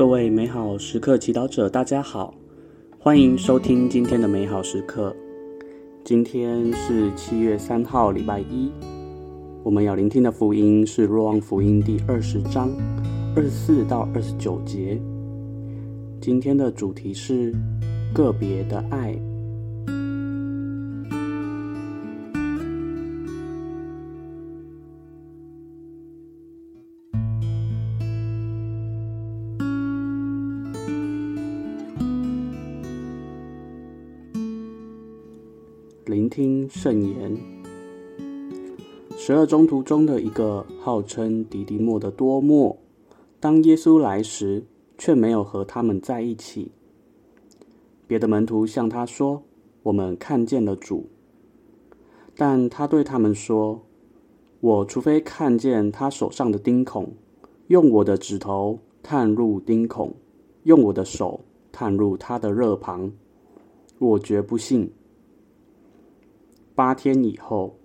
各位美好时刻祈祷者，大家好，欢迎收听今天的美好时刻。今天是七月三号，礼拜一。我们要聆听的福音是《若望福音》第二十章二十四到二十九节。今天的主题是个别的爱。听圣言。十二宗徒中的一个，号称迪迪莫的多默，当耶稣来时，却没有和他们在一起。别的门徒向他说：“我们看见了主。”但他对他们说：“我除非看见他手上的钉孔，用我的指头探入钉孔，用我的手探入他的肋旁，我绝不信。”八天以后，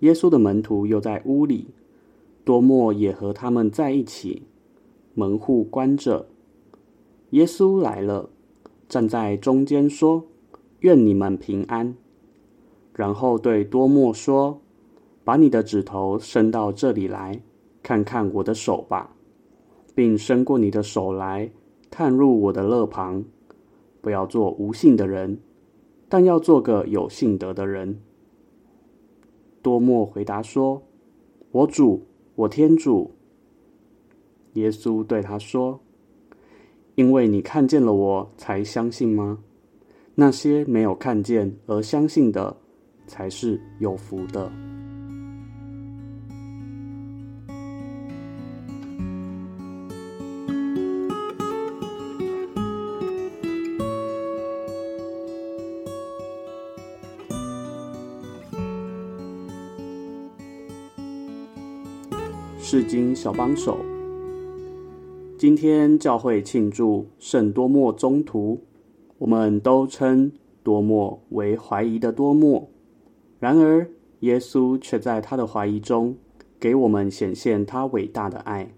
耶稣的门徒又在屋里，多默也和他们在一起，门户关着。耶稣来了，站在中间说：“愿你们平安。”然后对多默说：“把你的指头伸到这里来，看看我的手吧，并伸过你的手来，探入我的肋旁。不要做无信的人，但要做个有信德的人。”多默回答说：“我主，我天主。”耶稣对他说：“因为你看见了我才相信吗？那些没有看见而相信的，才是有福的。”世经小帮手，今天教会庆祝圣多默宗徒，我们都称多默为怀疑的多默。然而，耶稣却在他的怀疑中，给我们显现他伟大的爱。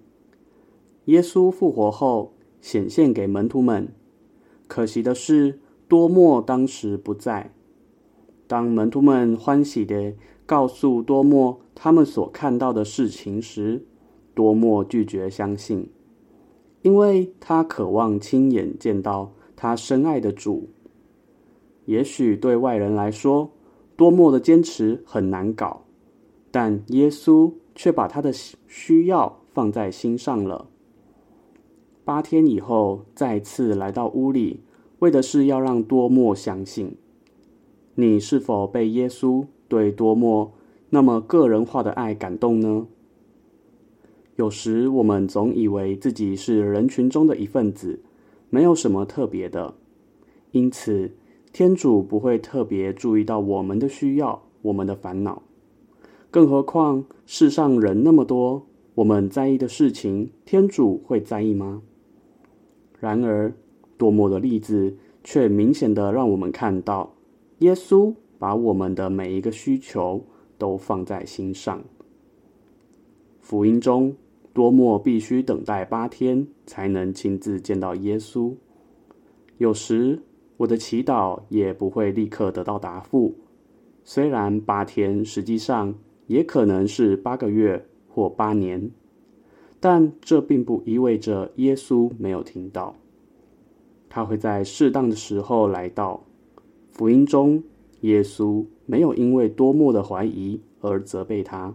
耶稣复活后，显现给门徒们。可惜的是，多默当时不在。当门徒们欢喜地告诉多默他们所看到的事情时，多默拒绝相信，因为他渴望亲眼见到他深爱的主。也许对外人来说，多默的坚持很难搞，但耶稣却把他的需要放在心上了。八天以后，再次来到屋里，为的是要让多默相信。你是否被耶稣对多默那么个人化的爱感动呢？有时我们总以为自己是人群中的一份子，没有什么特别的，因此天主不会特别注意到我们的需要、我们的烦恼。更何况世上人那么多，我们在意的事情，天主会在意吗？然而，多么的例子却明显的让我们看到。耶稣把我们的每一个需求都放在心上。福音中，多默必须等待八天才能亲自见到耶稣。有时，我的祈祷也不会立刻得到答复。虽然八天实际上也可能是八个月或八年，但这并不意味着耶稣没有听到。他会在适当的时候来到。福音中，耶稣没有因为多默的怀疑而责备他，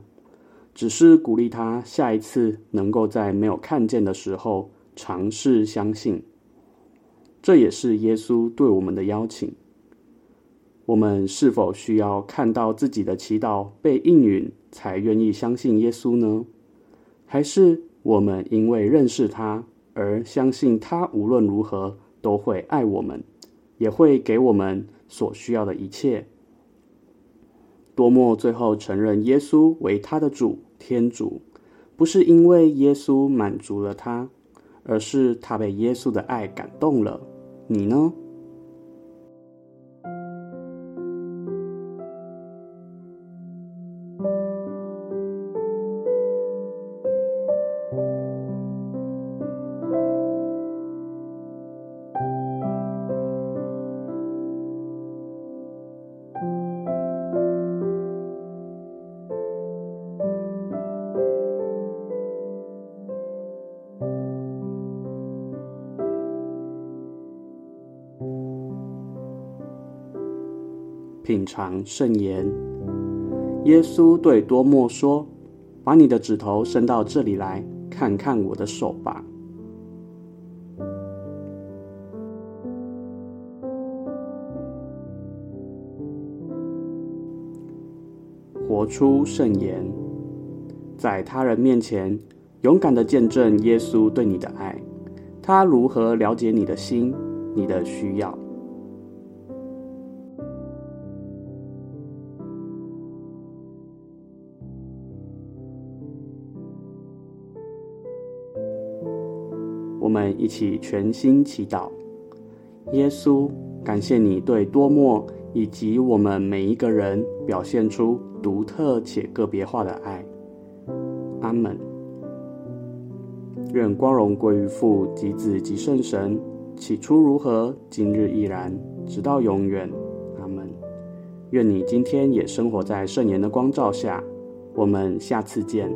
只是鼓励他下一次能够在没有看见的时候尝试相信。这也是耶稣对我们的邀请。我们是否需要看到自己的祈祷被应允，才愿意相信耶稣呢？还是我们因为认识他而相信他无论如何都会爱我们，也会给我们所需要的一切。多默最后承认耶稣为他的主、天主，不是因为耶稣满足了他，而是他被耶稣的爱感动了。你呢？品尝圣言。耶稣对多默说：“把你的指头伸到这里来，看看我的手吧。”活出圣言，在他人面前勇敢的见证耶稣对你的爱。他如何了解你的心、你的需要？我们一起全心祈祷。耶稣，感谢你对多默以及我们每一个人表现出独特且个别化的爱。阿门。愿光荣归于父及子及圣神，起初如何，今日亦然，直到永远。阿门。愿你今天也生活在圣言的光照下。我们下次见。